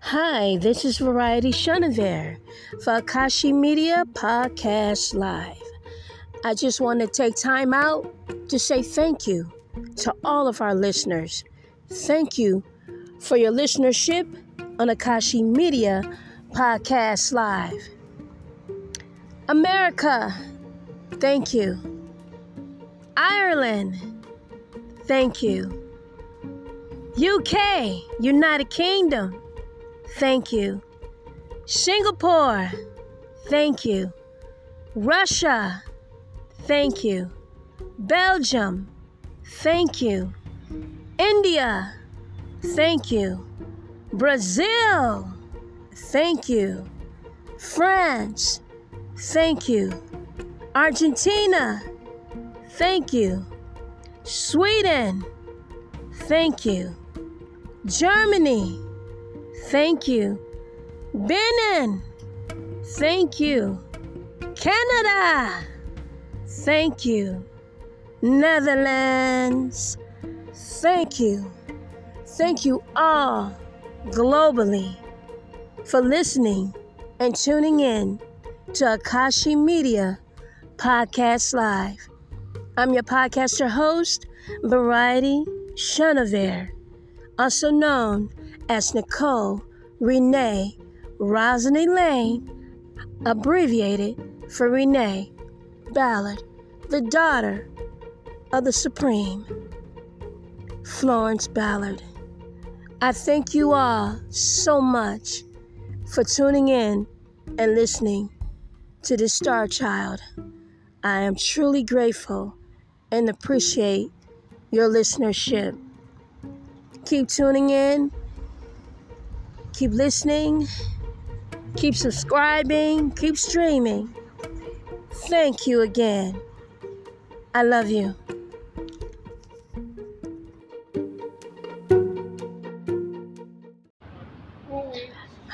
Hi, this is Variety Chenevert for Akashi Media Podcast Live. I just want to take time out to say thank you to all of our listeners. Thank you for your listenership on Akashi Media Podcast Live. America, thank you. Ireland, thank you. UK, United Kingdom, thank you. Singapore, thank you. Russia, thank you. Belgium, thank you. India, thank you. Brazil, thank you. France, thank you. Argentina, thank you. Sweden, thank you. Germany, thank you. Benin, thank you. Canada, thank you. Netherlands, thank you. Thank you all globally for listening and tuning in to Akashi Media Podcast Live. I'm your podcaster host, Variety Chenevert, also known as Nicole Renee Rosalyn Elaine, abbreviated for Renee Ballard, the daughter of the Supreme, Florence Ballard. I thank you all so much for tuning in and listening to the Star Child. I am truly grateful and appreciate your listenership. Keep tuning in, keep listening, keep subscribing, keep streaming. Thank you again. I love you.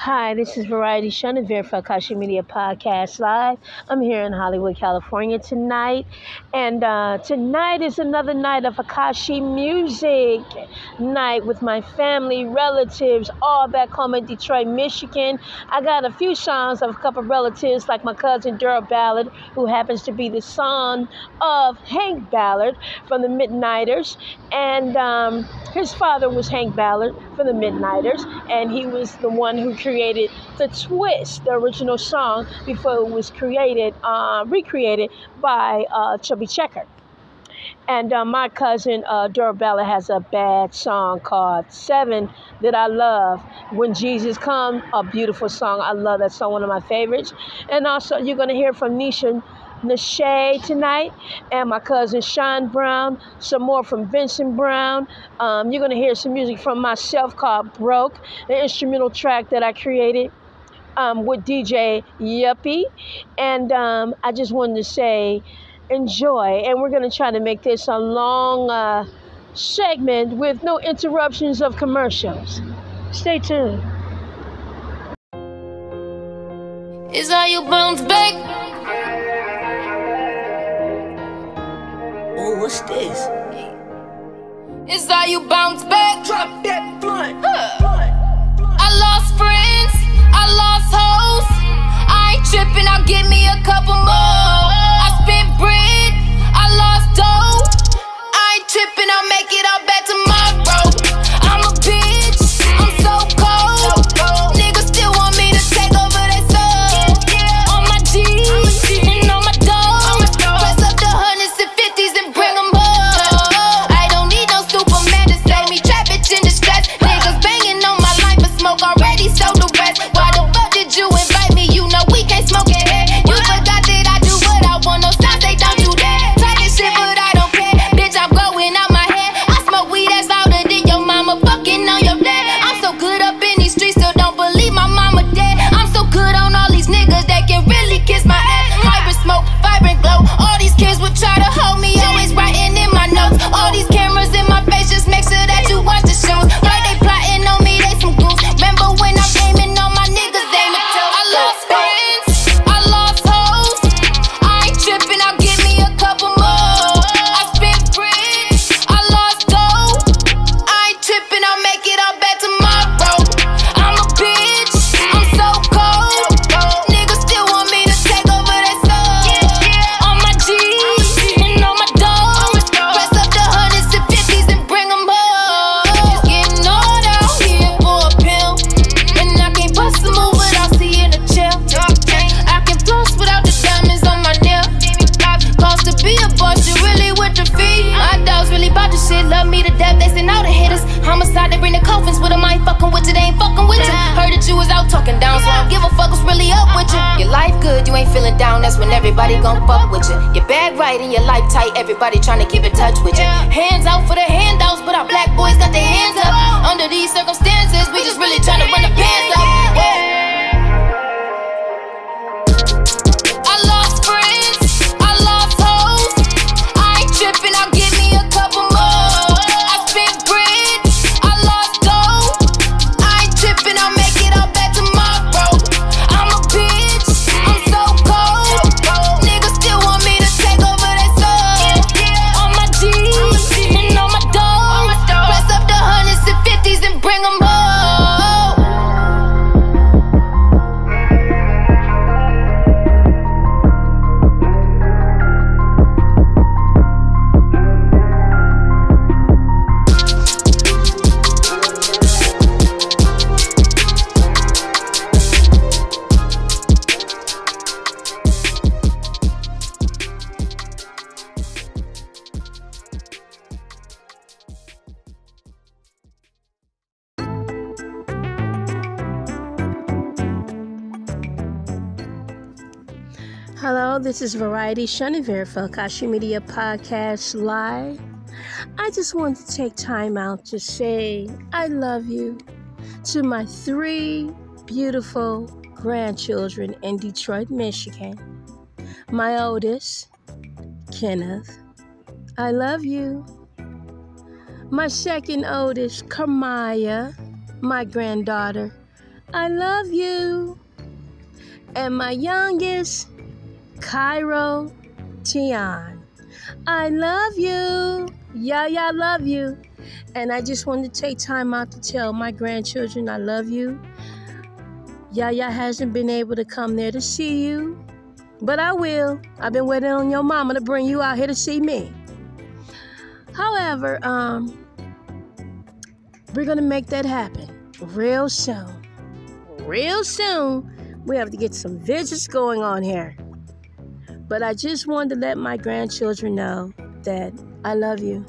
Hi, this is Variety Chenevert for Akashi Media Podcast Live. I'm here in Hollywood, California tonight. And uh, tonight is another night of Akashi music night with my family, relatives, all back home in Detroit, Michigan. I got a few songs of a couple of relatives, like my cousin Daryl Ballard, who happens to be the son of Hank Ballard from the Midnighters. And um, his father was Hank Ballard from the Midnighters, and he was the one who created the twist, the original song, before it was created, uh, recreated by uh, Chubby Checker. And uh, my cousin uh, has a bad song called Seven that I love. When Jesus Come, a beautiful song. I love that song, one of my favorites. And also, you're going to hear from Neisha Neisha tonight, and my cousin Sean Brown. Some more from Benson Brown. Um, you're gonna hear some music from myself called "Broke," an instrumental track that I created um, with DJ Yuppie. And um, I just wanted to say, enjoy. And we're gonna try to make this a long uh, segment with no interruptions of commercials. Stay tuned. Is how you bounce back? Oh, what's this? Is how you bounce back? Drop that blunt. I lost friends, I lost hoes. I ain't tripping, I'll give me a couple more. Bread, I lost dough. I ain't tripping, I'll make it all back tomorrow. Life good, you ain't feeling down, that's when everybody gon' fuck with you. Your bag right and your life tight, everybody trying to keep in touch with you. Hands out for the handouts, but our black boys got their hands up. Under these circumstances, we just really trying to run is Variety Chenevert for Media Podcast Live. I just want to take time out to say I love you to my three beautiful grandchildren in Detroit, Michigan. My oldest, Kenneth, I love you. My second oldest, Kamaya, my granddaughter, I love you. And my youngest, Cairo Tian. I love you. Yeah, yeah, I love you. And I just wanted to take time out to tell my grandchildren I love you. Yaya hasn't been able to come there to see you, but I will. I've been waiting on your mama to bring you out here to see me. However, um, we're gonna make that happen real soon. Real soon, we have to get some visits going on here. But I just wanted to let my grandchildren know that I love you.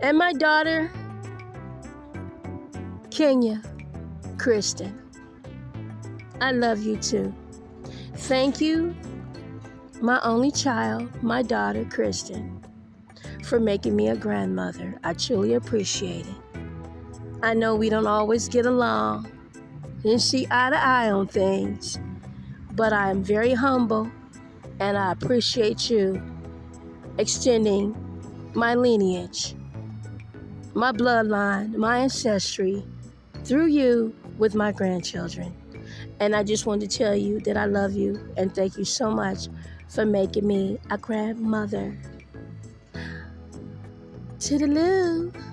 And my daughter, Kenya, Kristen, I love you too. Thank you, my only child, my daughter, Kristen, for making me a grandmother. I truly appreciate it. I know we don't always get along and see eye to eye on things, but I am very humble and I appreciate you extending my lineage, my bloodline, my ancestry through you with my grandchildren. And I just wanted to tell you that I love you and thank you so much for making me a grandmother. Toodaloo.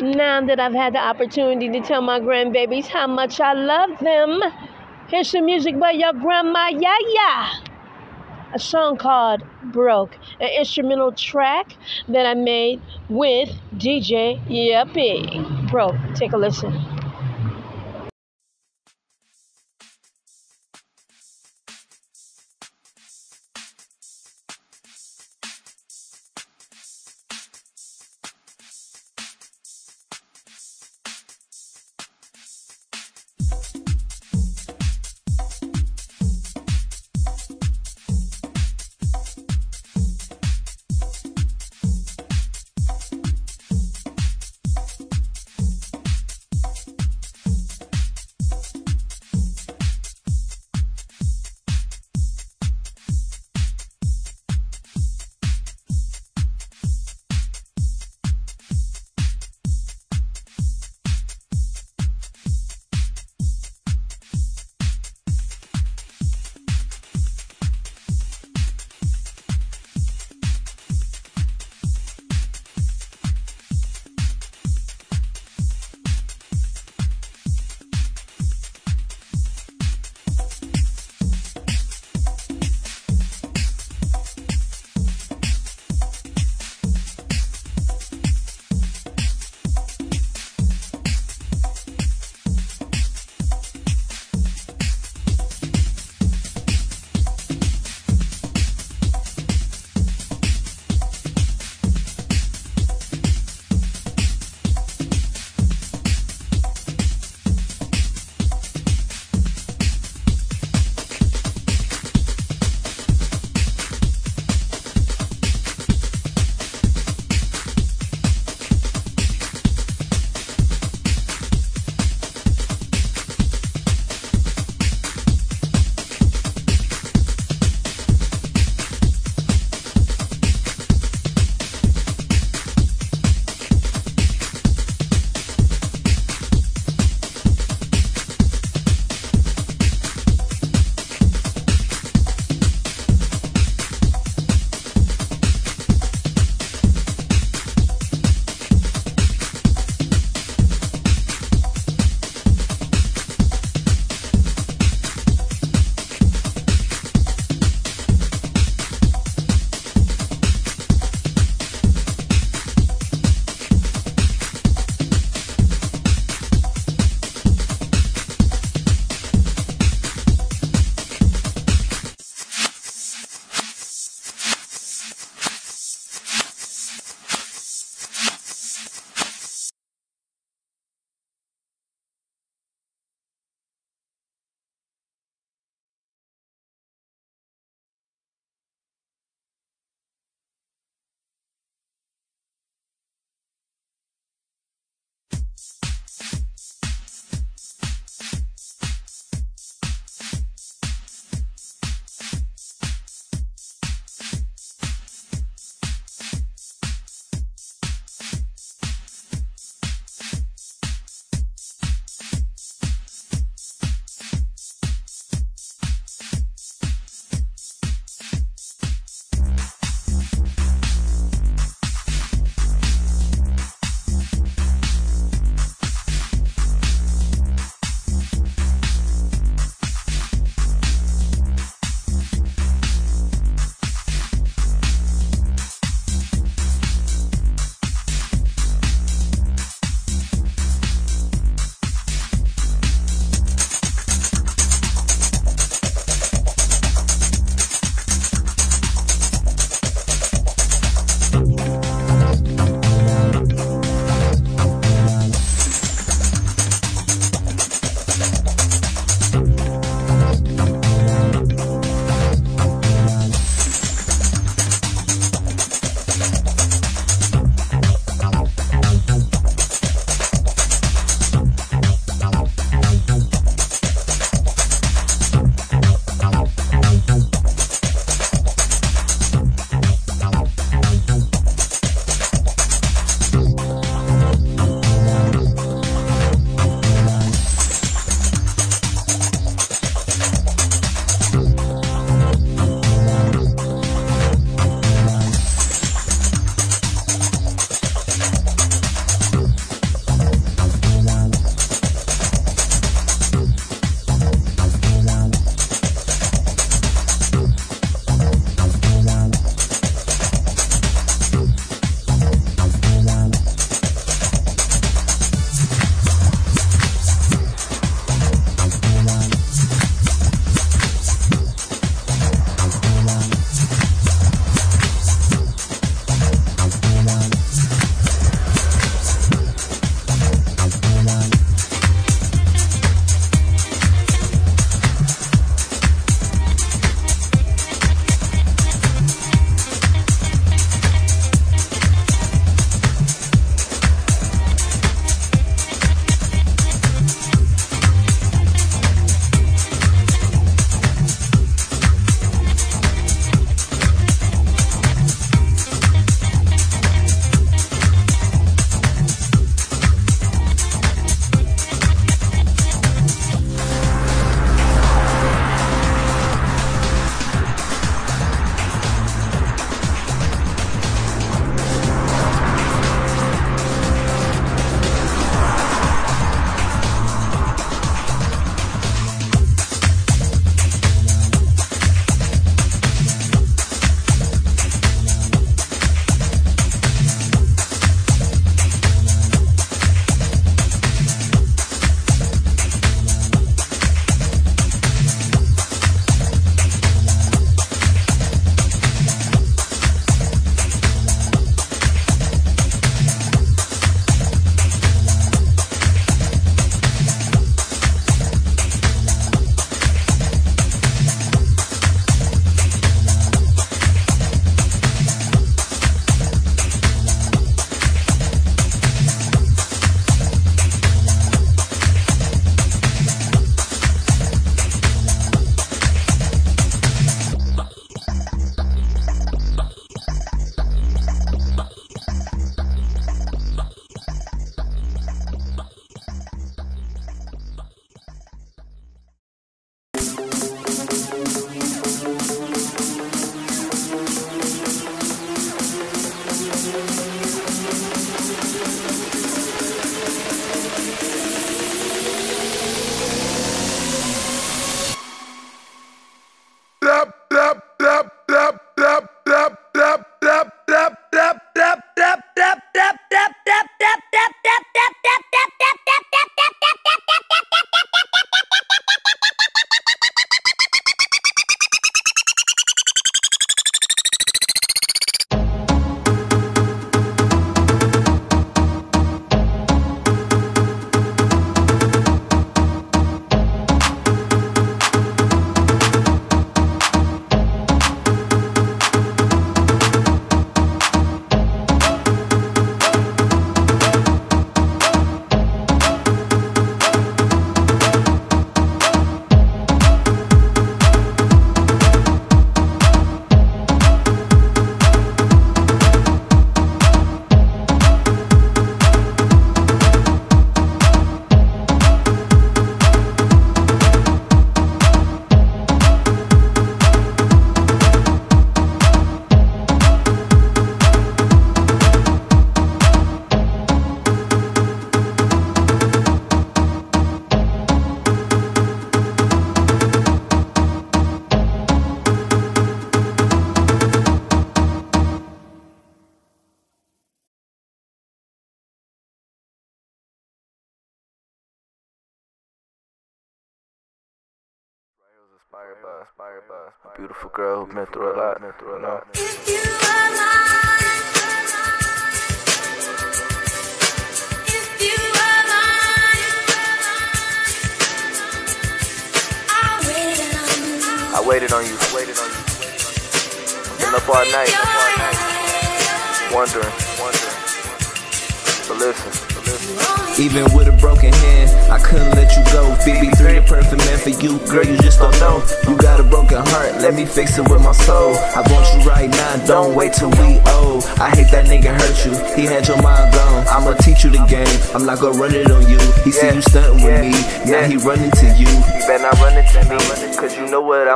Now that I've had the opportunity to tell my grandbabies how much I love them, here's some music by your grandma Yaya. A song called Broke, an instrumental track that I made with DJ Yuppie. Broke, take a listen.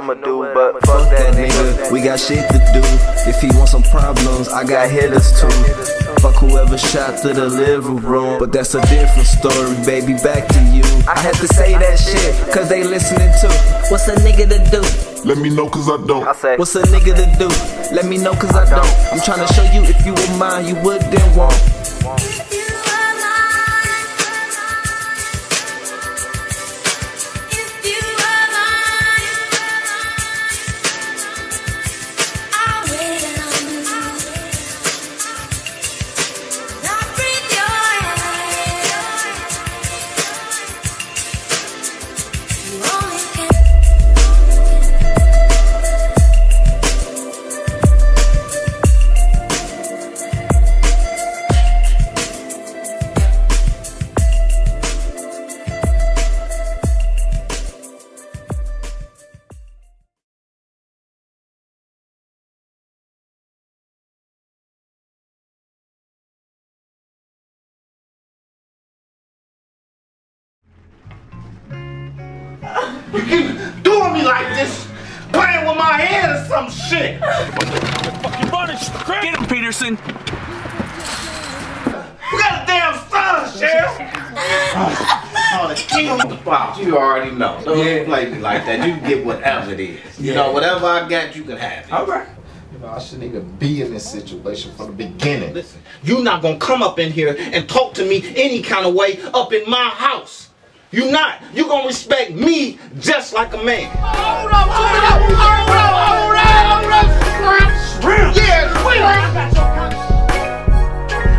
I'ma do, but fuck that nigga. We got shit to do. If he want some problems, I got hitters too. Fuck whoever shot to the living room. But that's a different story, baby. Back to you. I had to say that shit, cause they listening too. What's a nigga to do? Let me know cause I don't. I say, What's a nigga to do? Let me know cause I don't. I'm trying to show you if you were mine, you wouldn't want. Get him, Peterson. We got a damn son, Sheriff. Oh, the king of the box. You already know. Don't play me like that. You can get whatever it is. You know, whatever I got, you can have it. All right. You know, I shouldn't even be in this situation from the beginning. Listen, you're not gonna come up in here and talk to me any kind of way up in my house. You not. You gonna respect me just like a man. Hold up, hold up, hold up, hold up, hold up, shrimp. Yeah, shrimp.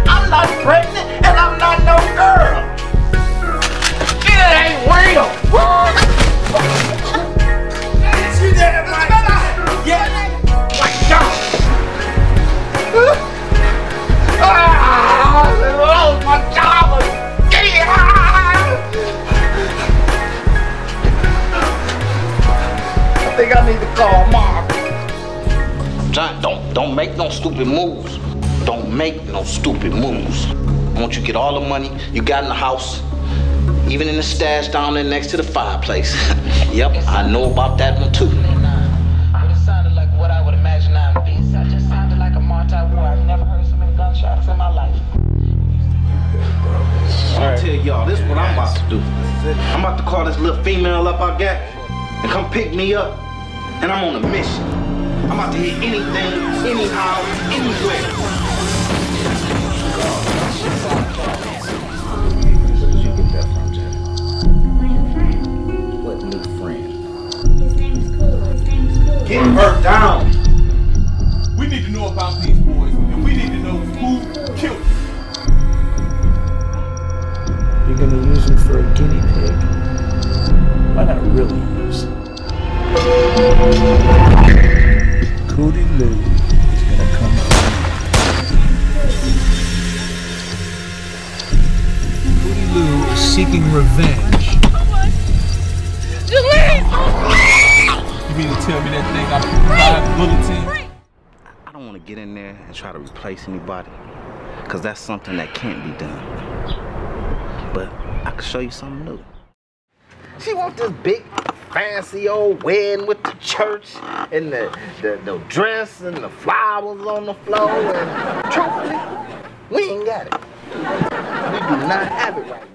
I'm not pregnant and I'm not no girl. It ain't real. You there, my Yeah. My God. Ah, oh, my. Yeah. I think I need to call Mark. John, don't don't make no stupid moves. Don't make no stupid moves. I want you to get all the money you got in the house, even in the stash down there next to the fireplace. yep, I know about that one too. But it sounded like what I would imagine I would be. So it just sounded like a multi-war. I've never heard so many gunshots in my life. I'll tell y'all, this is what I'm about to do. I'm about to call this little female up I got and come pick me up. And I'm on a mission. I'm about to hit anything, anyhow, anywhere. Where did you get that from, Jack? What new friend? His name is Cool. His name is Cool. Get her down. We need to know about these boys, and we need to know who killed them. You're gonna use him for a guinea pig. Why not really use him? Cootie Lou is gonna come out. Cootie Lou is seeking revenge. You mean to tell me that thing got five bullets? I don't want to get in there and try to replace anybody. Because that's something that can't be done. But I can show you something new. She wants this big, fancy old wedding with the church and the, the, the dress and the flowers on the floor. And truthfully, we ain't got it. We do not have it right now.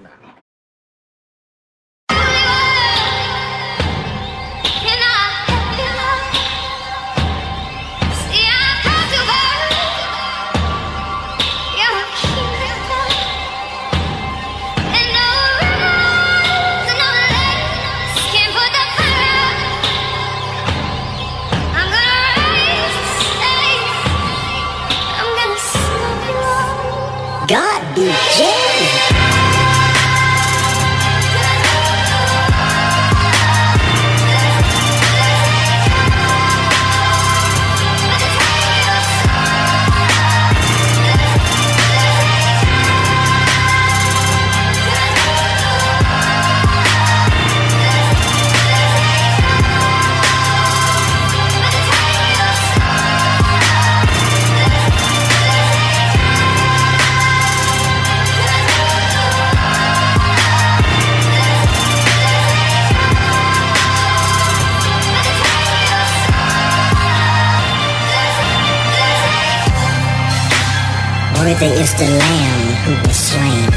Is the lamb who was slain.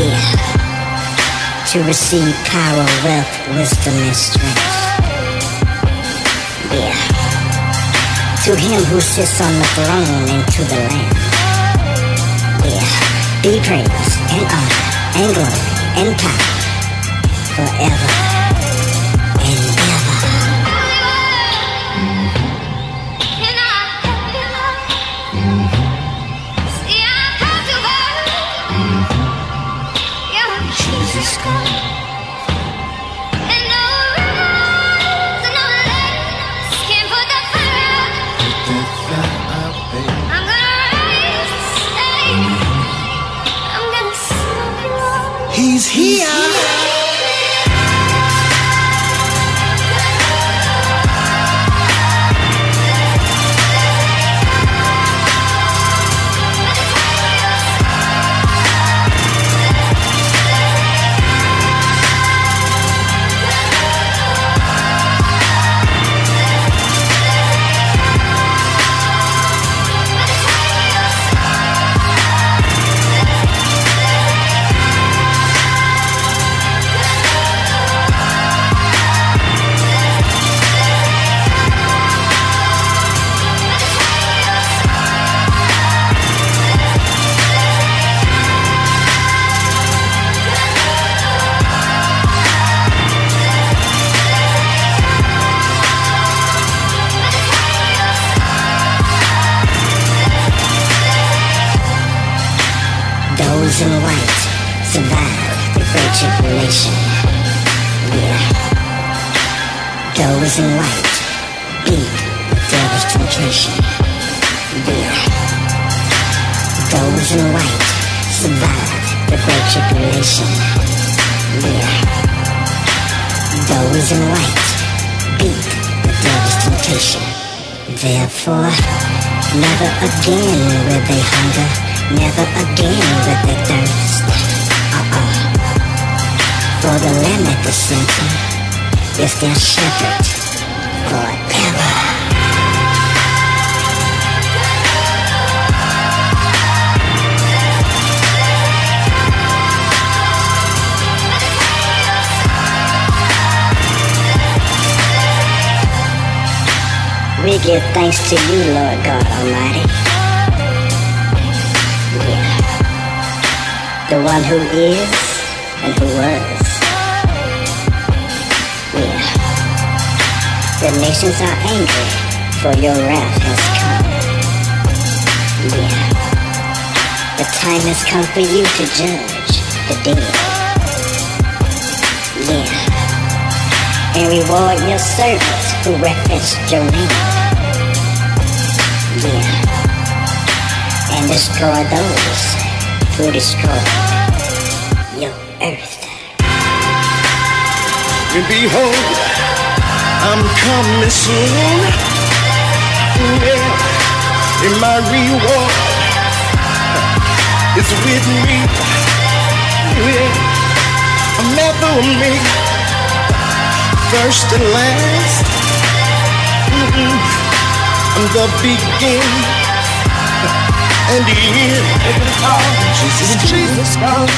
Yeah. To receive power, wealth, wisdom, and strength. Yeah. To him who sits on the throne and to the lamb. Yeah. Be praise and honor and glory and power forever Therefore, never again will they hunger, never again will they thirst. Uh-uh. For the Lamb at the center is their shepherd forever. We give thanks to you, Lord God Almighty. Yeah. The one who is and who was. Yeah. The nations are angry, for your wrath has come. Yeah. The time has come for you to judge the dead. Yeah. And reward your servants who referenced your name. Yeah. And destroy those who destroy your earth. And behold, I'm coming soon. Yeah, and my reward is with me. Yeah, I'm never make first and last. I'm the beginning and the end. Jesus, Jesus, God.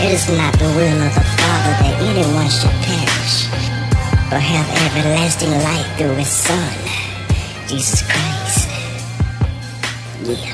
It is not the will of the Father that anyone should perish, but have everlasting life through his Son, Jesus Christ. Yeah.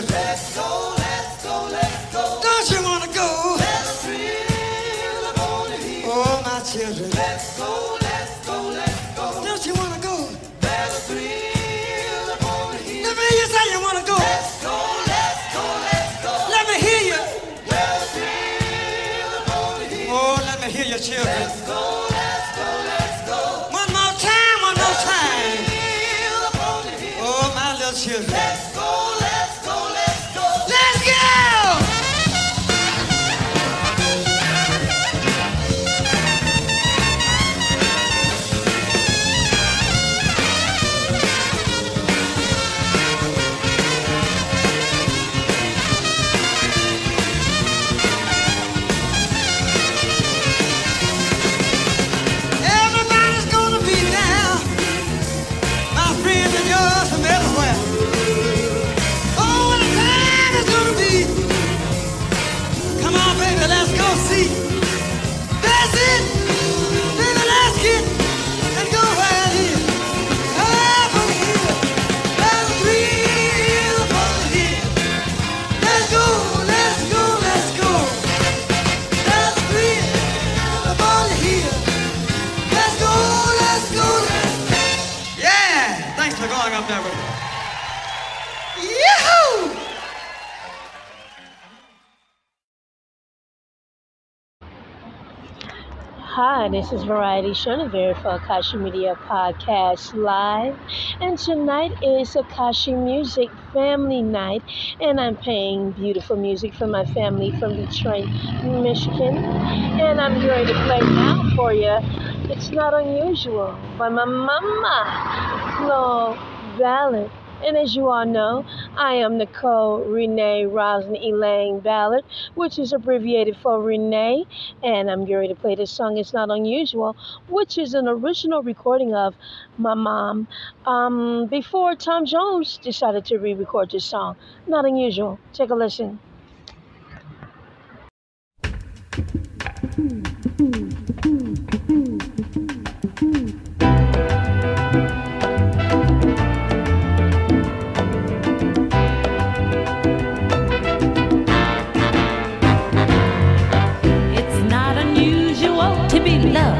Little children. Hi, this is Variety Chenevert for Akashi Media Podcast Live. And tonight is Akashi Music Family Night. And I'm playing beautiful music for my family from Detroit, Michigan. And I'm going to play now for you. It's not unusual by my mama, Flo Ballard. And as you all know, I am Nichole Rene Rosalyn Elaine Ballard, which is abbreviated for Rene. And I'm going to play this song, It's Not Unusual, which is an original recording of my mom um, before Tom Jones decided to re record this song. Not unusual. Take a listen.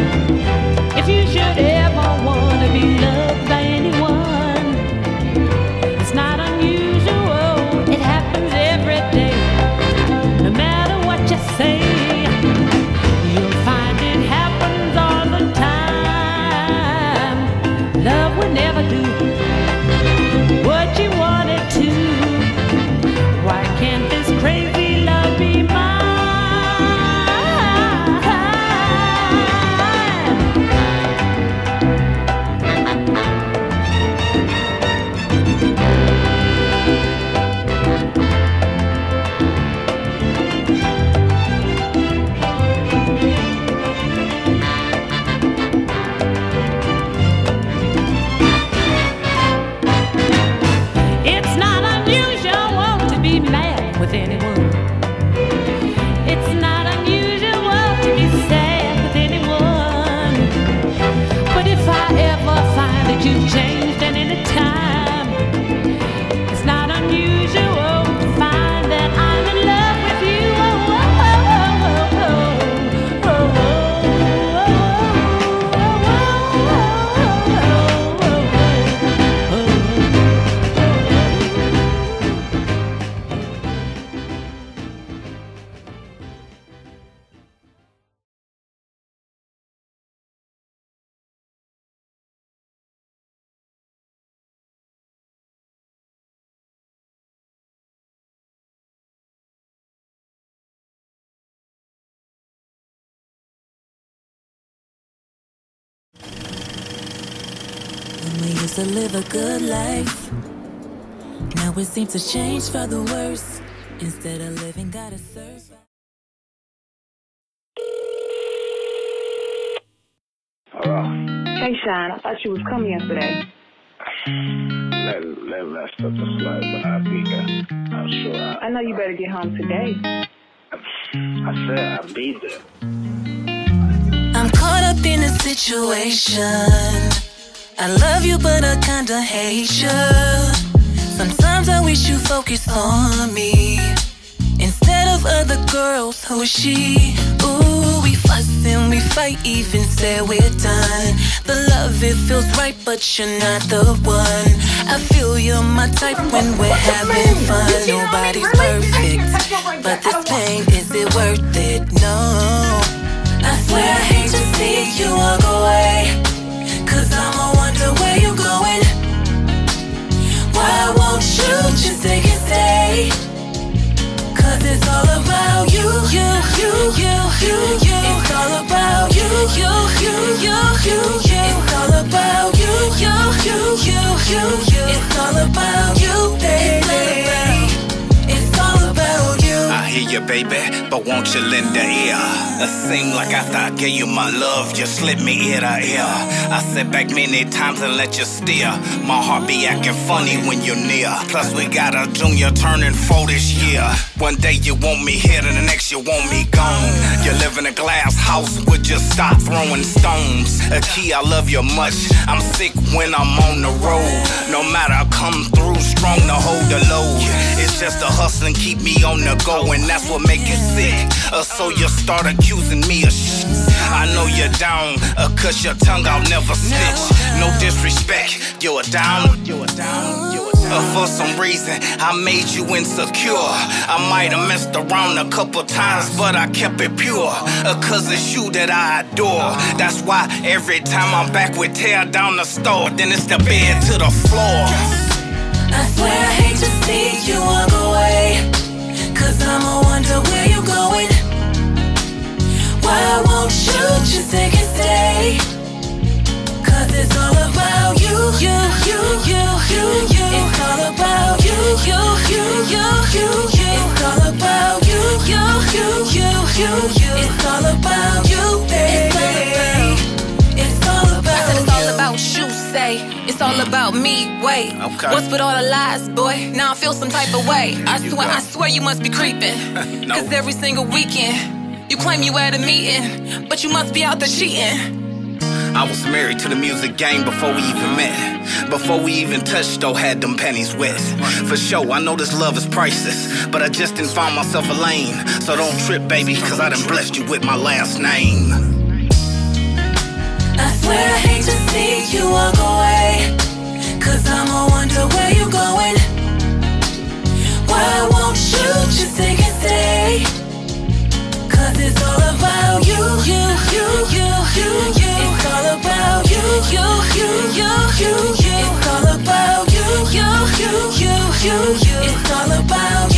If to live a good life, now it seems to change for the worse. Instead of living, gotta serve. Hey, Shine, I thought you was coming yesterday. Let, let that stuff to slide, but I'll be there. I'm sure I, I know you better get home today. I said I'll be there. I'm caught up in a situation. I love you, but I kinda hate you. Sometimes I wish you focus on me instead of other girls. Who is she? Ooh, we fuss and we fight, even say we're done. The love it feels right, but you're not the one. I feel you're my type when we're having fun. Nobody's perfect, but this pain is it worth it? No. I swear I hate to see you walk away. You, you, you, you, you. It's all about you, you, you, you, you. It's all about you, you, you, you, you. It's all about you, baby. It's all about you. I hear you, baby, but won't you lend a ear? It seemed like after I gave you my love, you slipped me ear to ear. I sit back many times and let you steer. My heart be acting funny when you're near. Plus, we got a junior turning four this year. One day you want me here, and the next you want me gone. You live in a glass house, would you stop throwing stones? A key, I love you much. I'm sick when I'm on the road. No matter, I come through strong to hold the load. It's just a hustle and keep me on the go, and that's what make it sick. Uh, so you start accusing me of shit. I know you're down, uh, cause your tongue I'll never snitch. No disrespect, you're down, you're down, you're down. Uh, for some reason, I made you insecure. I might have messed around a couple times, but I kept it pure. Uh, cause it's you that I adore. That's why every time I'm back, we tear down the store. Then it's the bed to the floor. I swear I hate to see you walk away. Cause I'ma wonder where you're going. Why won't shoot you just take and stay? Cause it's all about you, you, you, you, you, you. It's all about you, you, you, you, you, you. It's all about you, you, you, you, you, you. It's all about you, baby. It's all about I said it's all about you, say. It's all about me, wait. Okay. What's with all the lies, boy? Now I feel some type of way. I swear, I swear you must be creeping. No. Cause every single weekend, you claim you at a meeting, but you must be out there cheating. I was married to the music game before we even met. Before we even touched, though, had them pennies wet. For sure, I know this love is priceless, but I just didn't find myself a lane. So don't trip, baby, cause I done blessed you with my last name. I swear I hate to see you walk away. Cause I'ma wonder where you're going. Why won't you just take and stay? Cause it's all about you, you, you, you, you, you. It's all about you, you, you, you, you, you. It's all about you, you, you, you, you, you. It's all about you,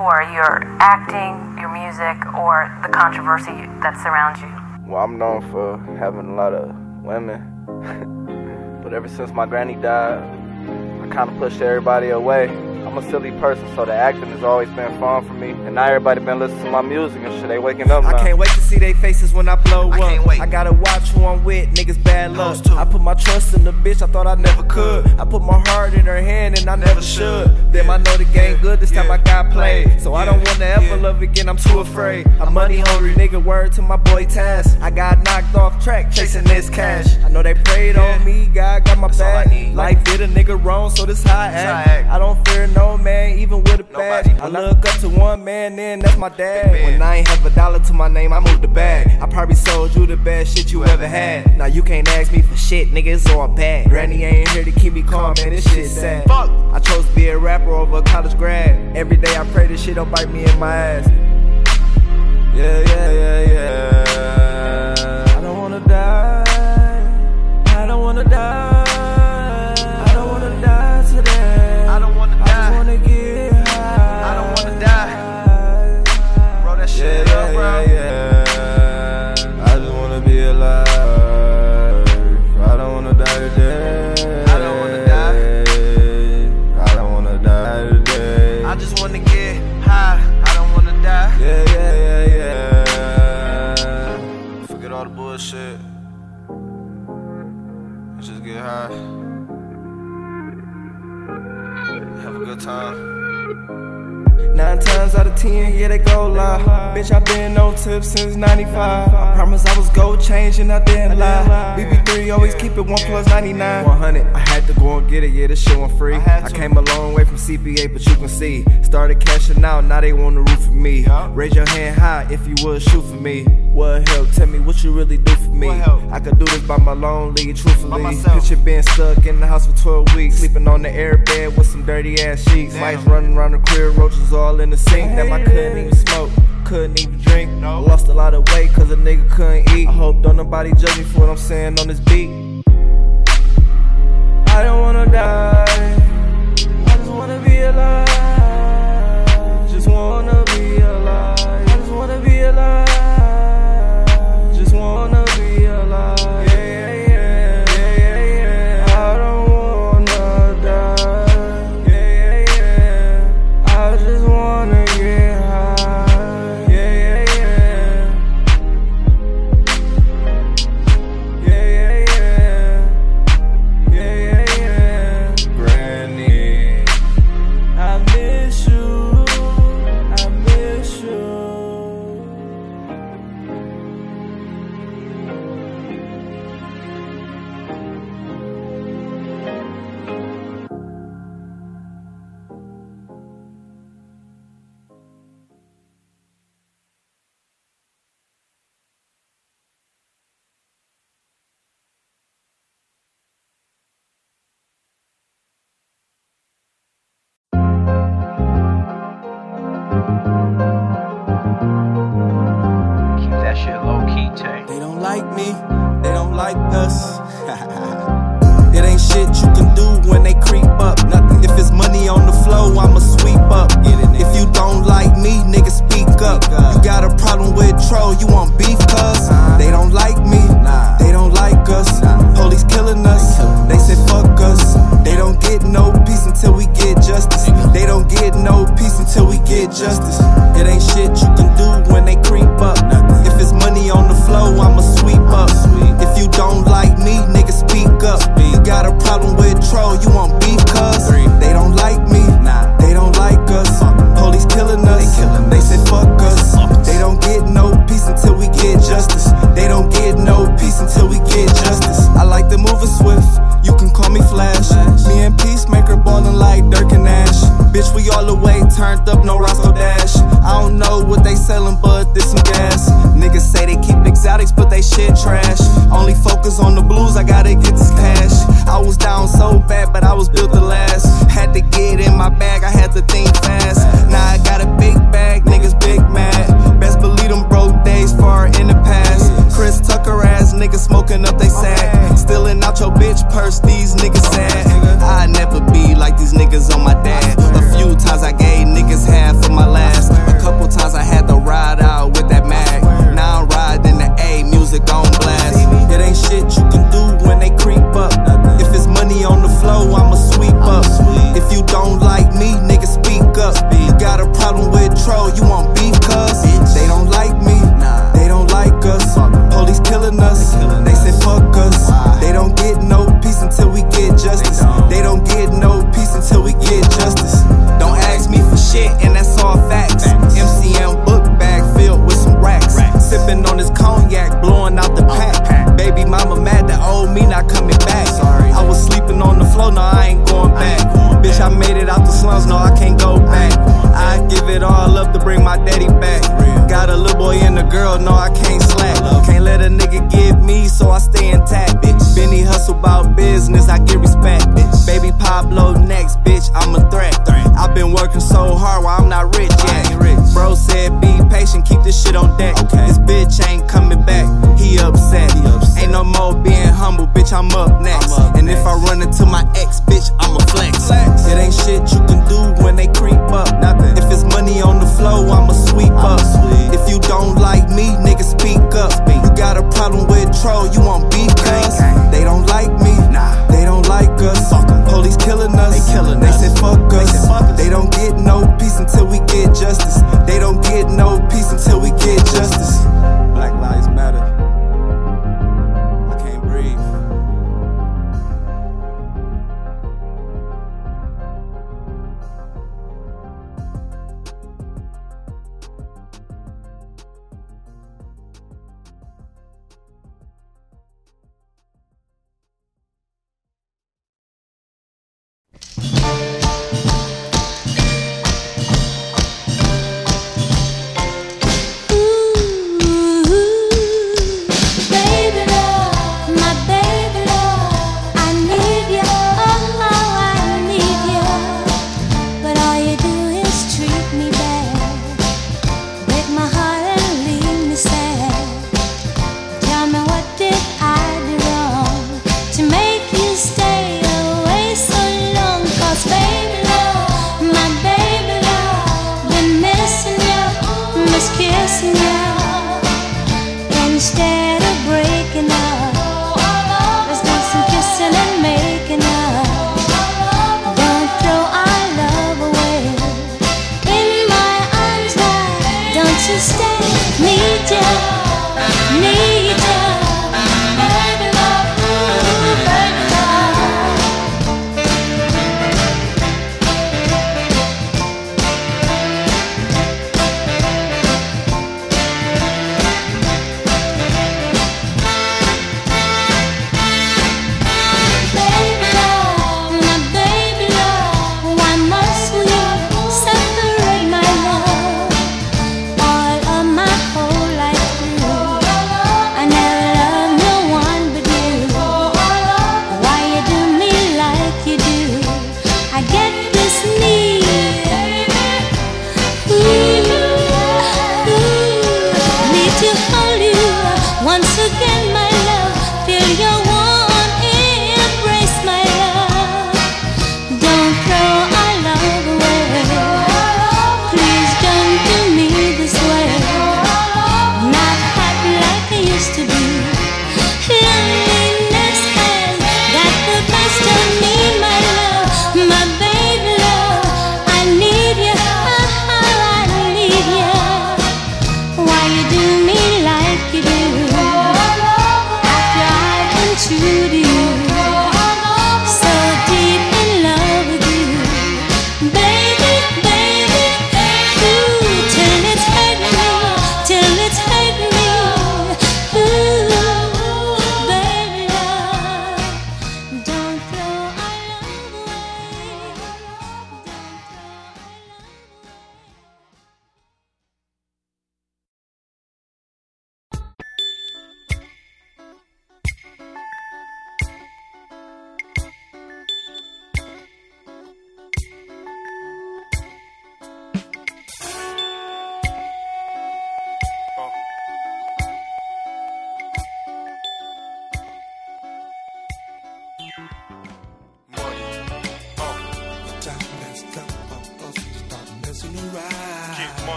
for? Your acting, your music, or the controversy that surrounds you? Well, I'm known for having a lot of women. but ever since my granny died, I kind of pushed everybody away. I'm a silly person, so the acting has always been fun for me. And now everybody been listening to my music and shit. They waking up Now. I can't wait to see their faces when I blow up. I gotta watch who I'm with, niggas bad luck. I put my trust in the bitch, I thought I never could. I put my heart in her hand and I never should. Damn, I know the game good, this time I got played. So I don't wanna ever love again, I'm too afraid. I'm money hungry, nigga, word to my boy Taz. I got knocked off track, chasing this cash. I know they prayed on me, God got my back. Life did a nigga wrong, so this how I act. I don't fear no man, even with a badge. I look up to one man, then that's my dad. When I ain't have a dollar to my name, I moved the bag. I probably sold you the best shit you ever had. Now you can't ask me for shit, nigga, it's all bad. Granny ain't here to keep me calm, man, this shit sad. Fuck. I chose to be a rapper over a college grad. Every day I pray this shit don't bite me in my ass. Yeah, yeah, yeah, yeah. I don't wanna die. I don't wanna die. Time. Nine times out of ten, yeah, they go lie. Bitch, I been on tip since 95. I promise I was gold changing, I didn't lie. BB3 always keep it 1 plus 99. 100, I had to go and get it, yeah, this shit went free. I came a long way from CPA, but you can see. Started cashing out, now they want the roof for me. Raise your hand high if you would shoot for me. What help? Tell me what you really do for me. I could do this by my lonely, truthfully. Picture being stuck in the house for 12 weeks. Sleeping on the airbed with some dirty ass sheets. Mice running around the crib, roaches all in the sink. Damn, I couldn't even smoke, couldn't even drink. I lost a lot of weight cause a nigga couldn't eat. I hope don't nobody judge me for what I'm saying on this beat. I don't wanna die. I just wanna be alive. Just wanna be alive. I just wanna be alive. Be this shit on deck. Okay. This bitch ain't coming back. He upset. he upset. Ain't no more being humble, bitch. I'm up next. I'm up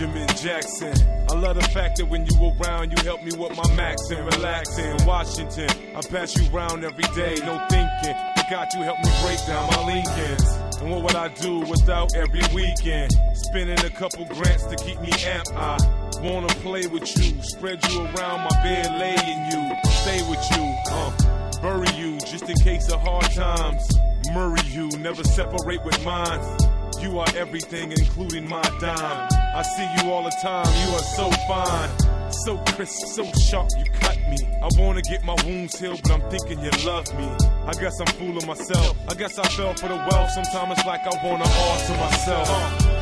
Benjamin Jackson. I love the fact that when you around, you help me with my max and relaxing. Washington, I pass you around every day, no thinking. Got you help me break down my Lincolns. And what would I do without every weekend? Spending a couple grants to keep me amped. I wanna play with you, spread you around my bed, laying you, stay with you, uh, bury you just in case of hard times. Murray you, never separate with mine. You are everything, including my dime. I see you all the time, you are so fine. So crisp, so sharp, you cut me. I wanna get my wounds healed, but I'm thinking you love me. I guess I'm fooling myself. I guess I fell for the wealth. Sometimes it's like I want to all to myself. Uh.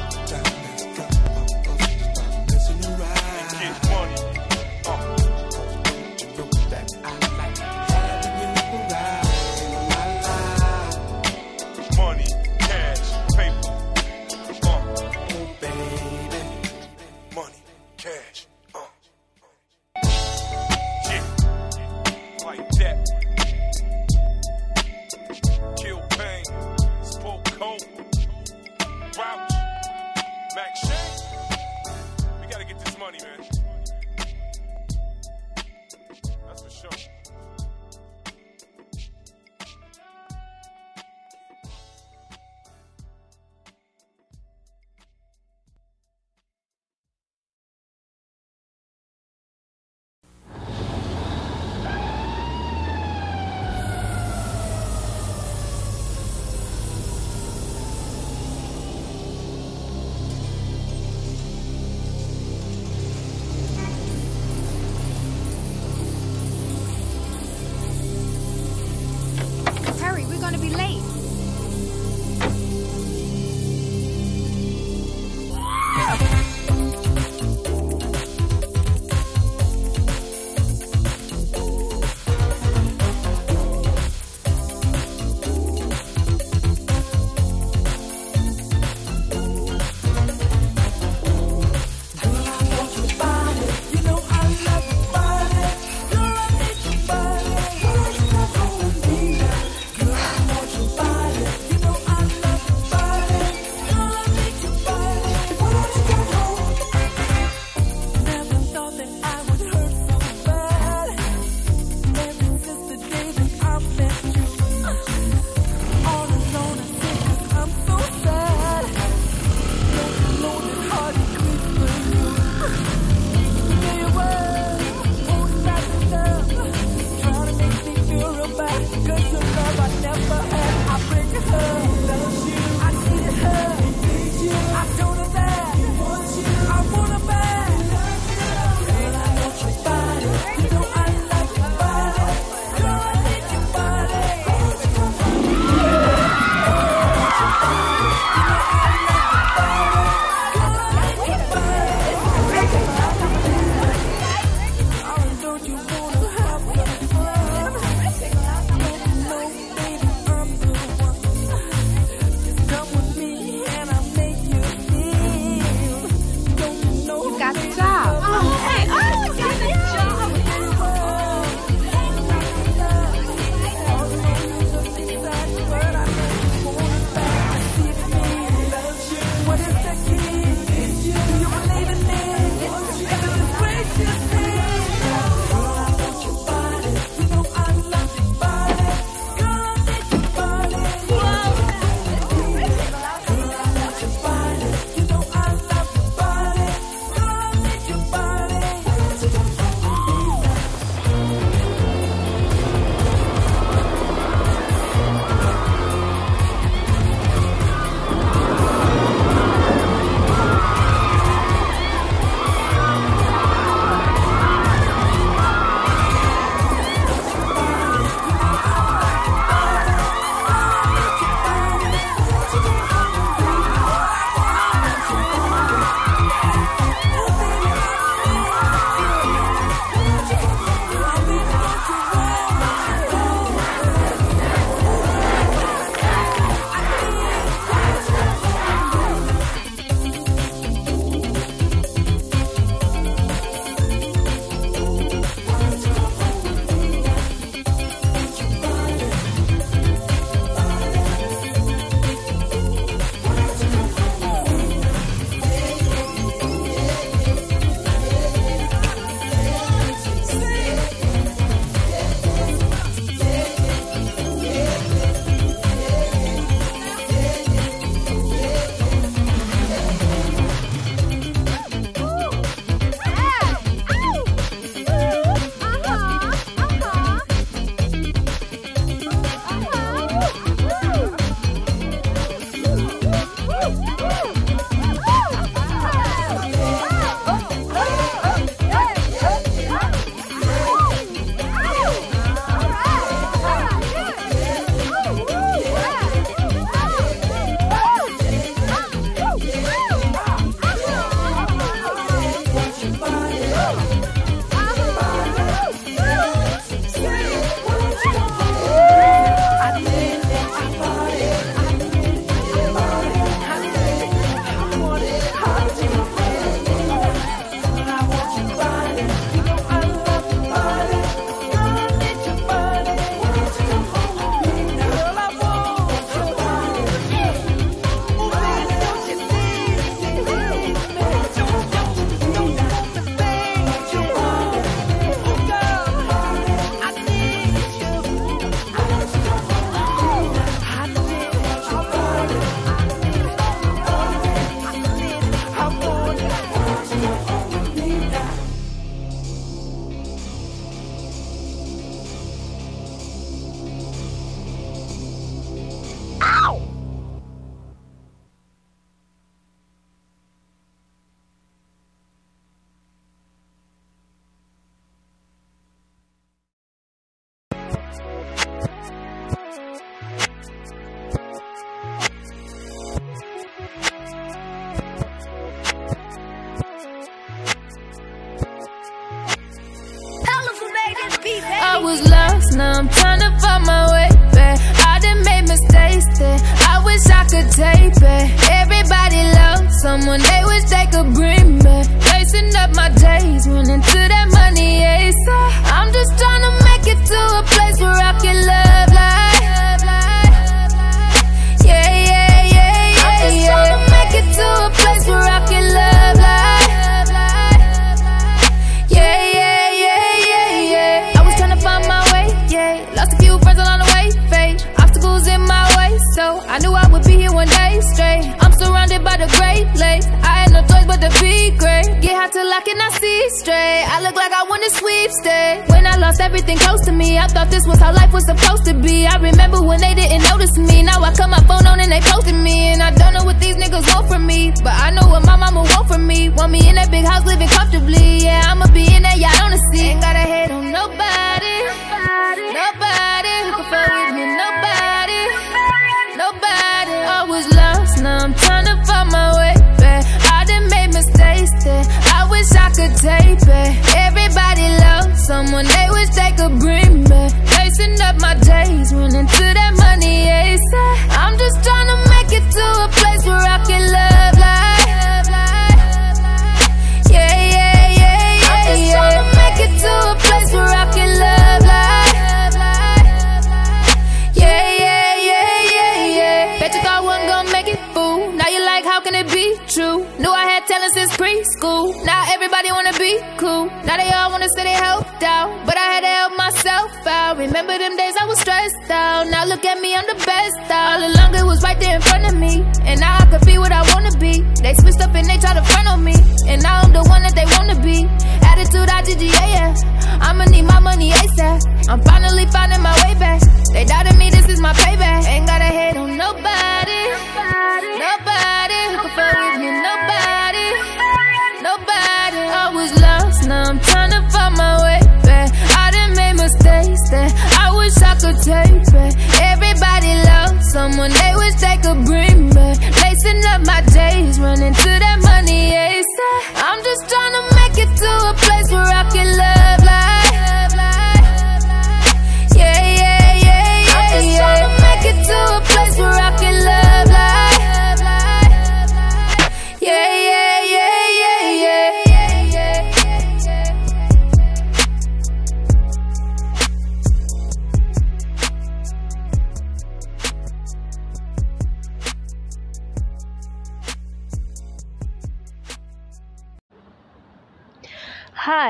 Could take back. Everybody loves someone they wish they could bring back. Lacing up my days, running to that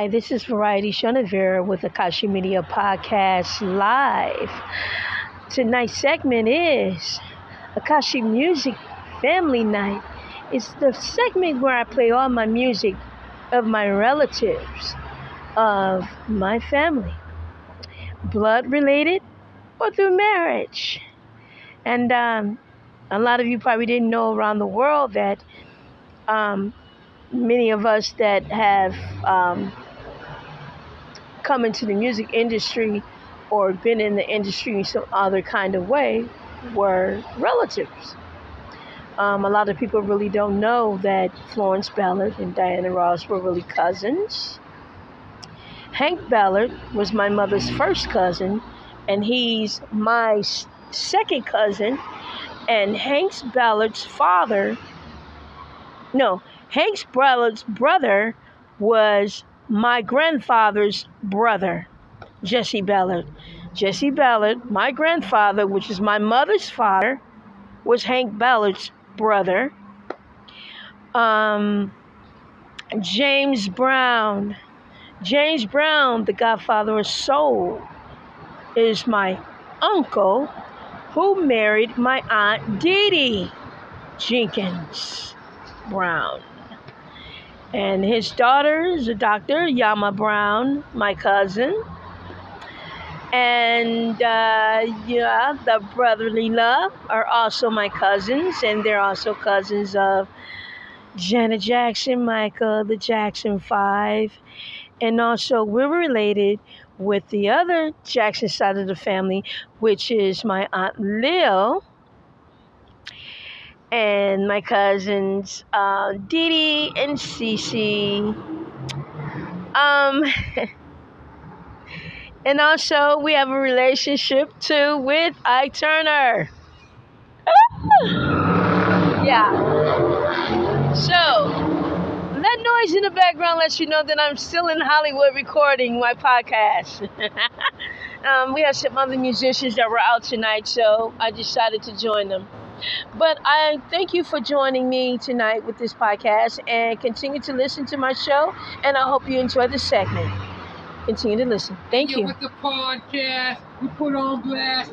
Hi, this is Variety Chenevert with Akashi Media Podcast Live. Tonight's segment is Akashi Music Family Night. It's the segment where I play all my music of my relatives, of my family, blood related or through marriage. And um, a lot of you probably didn't know around the world that um, many of us that have um, come into the music industry or been in the industry in some other kind of way were relatives. Um, a lot of people really don't know that Florence Ballard and Diana Ross were really cousins. Hank Ballard was my mother's first cousin, and he's my second cousin. And Hank's Ballard's father, no, Hank's Ballard's brother was my grandfather's brother, Jesse Ballard. Jesse Ballard, my grandfather, which is my mother's father, was Hank Ballard's brother. Um, James Brown. James Brown, the godfather of soul, is my uncle who married my aunt Dee Dee Jenkins Brown. And his daughter is a doctor, Yamma Brown, my cousin. And uh, yeah, the brotherly love are also my cousins, and they're also cousins of Janet Jackson, Michael, the Jackson Five, and also we're related with the other Jackson side of the family, which is my aunt Lil and my cousins uh, Dee and Cece. Um, and also we have a relationship too with Ike Turner. yeah. So that noise in the background lets you know that I'm still in Hollywood recording my podcast. um, we have some other musicians that were out tonight, so I decided to join them. But I thank you for joining me tonight with this podcast and continue to listen to my show. And I hope you enjoy the segment. Continue to listen. Thank you. With the podcast, we put on blast.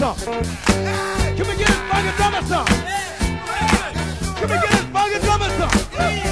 drummers? Can we get a fucking drummer song? Can we get a fucking drummers up?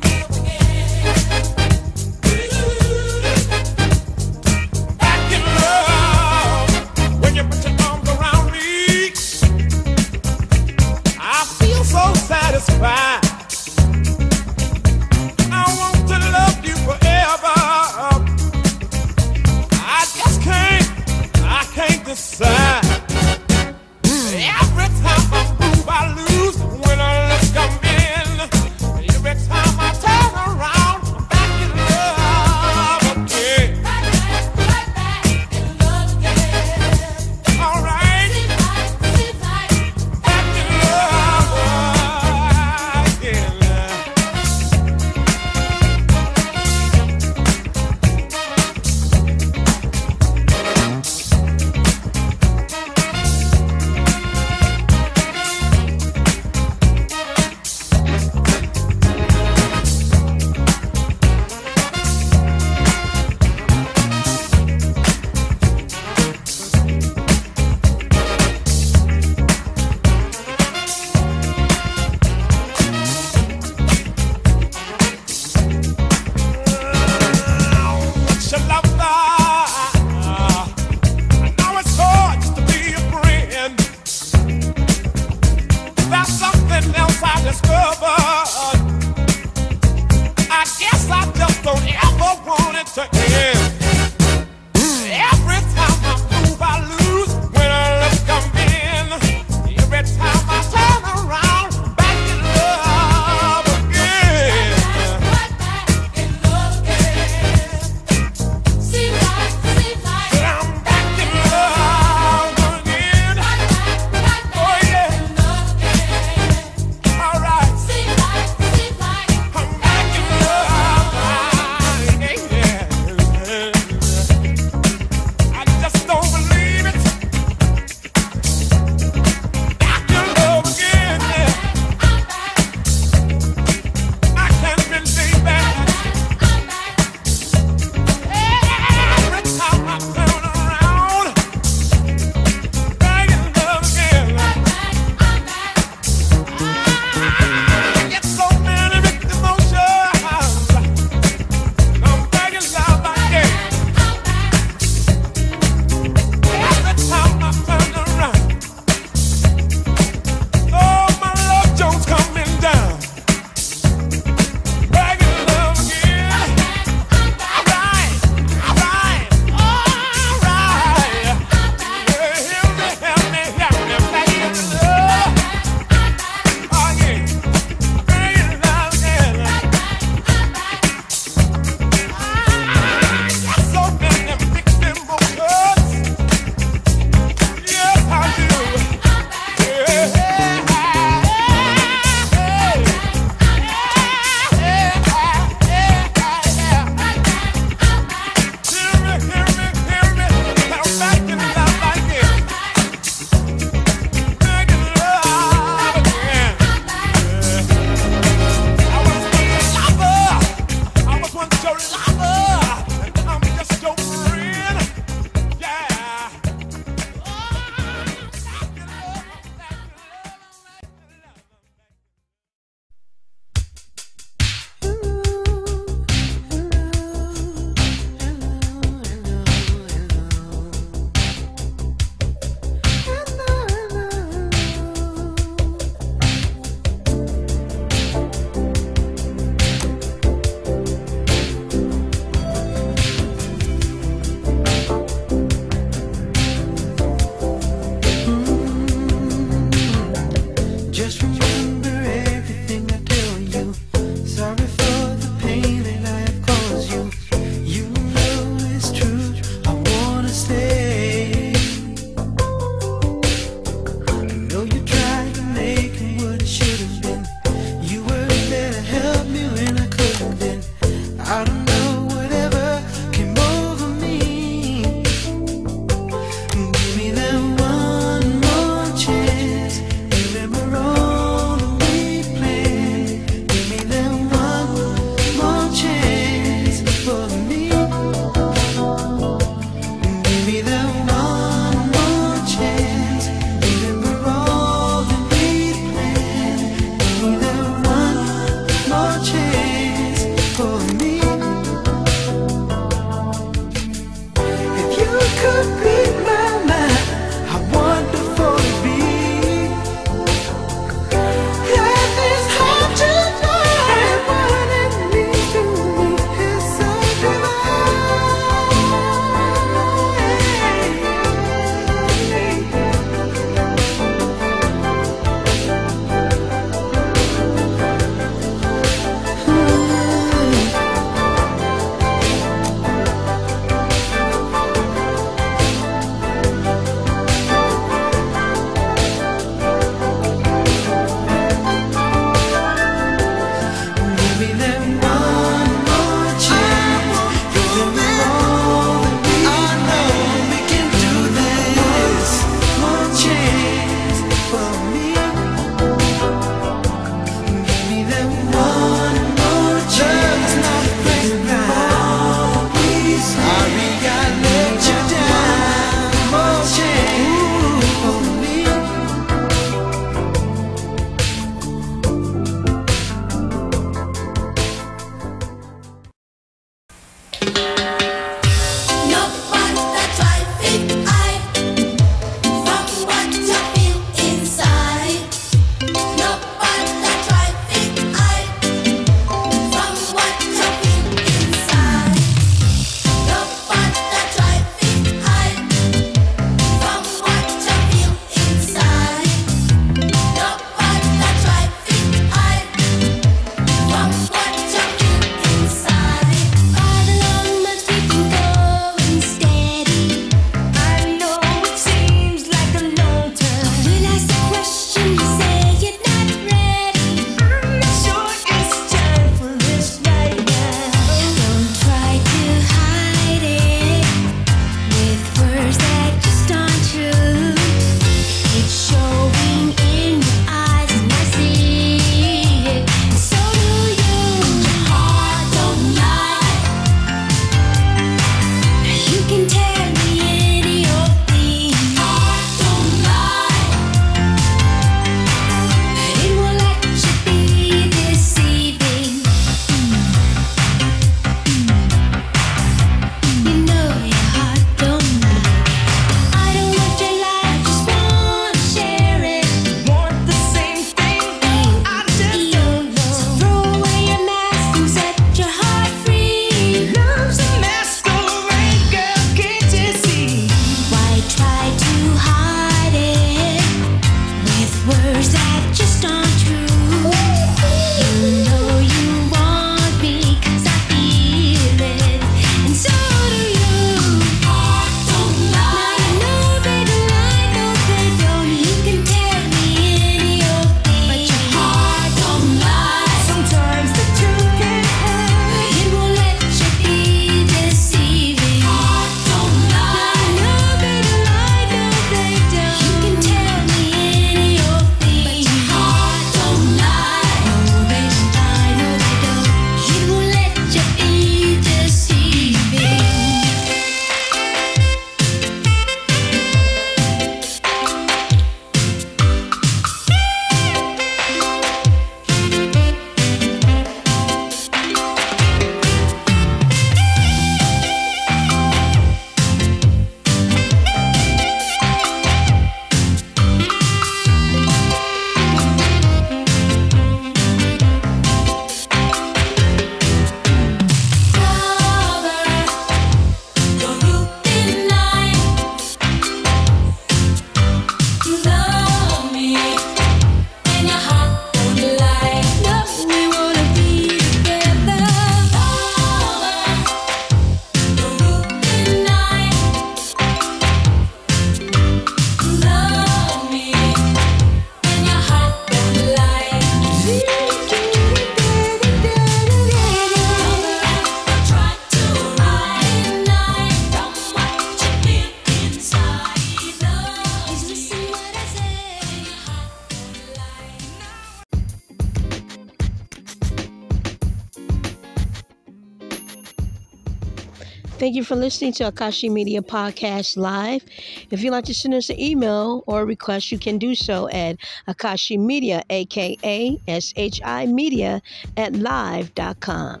Thank you for listening to Akashi Media Podcast Live. If you'd like to send us an email or a request, you can do so at Akashi Media, aka SHI Media, at live.com.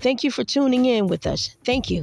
Thank you for tuning in with us. Thank you.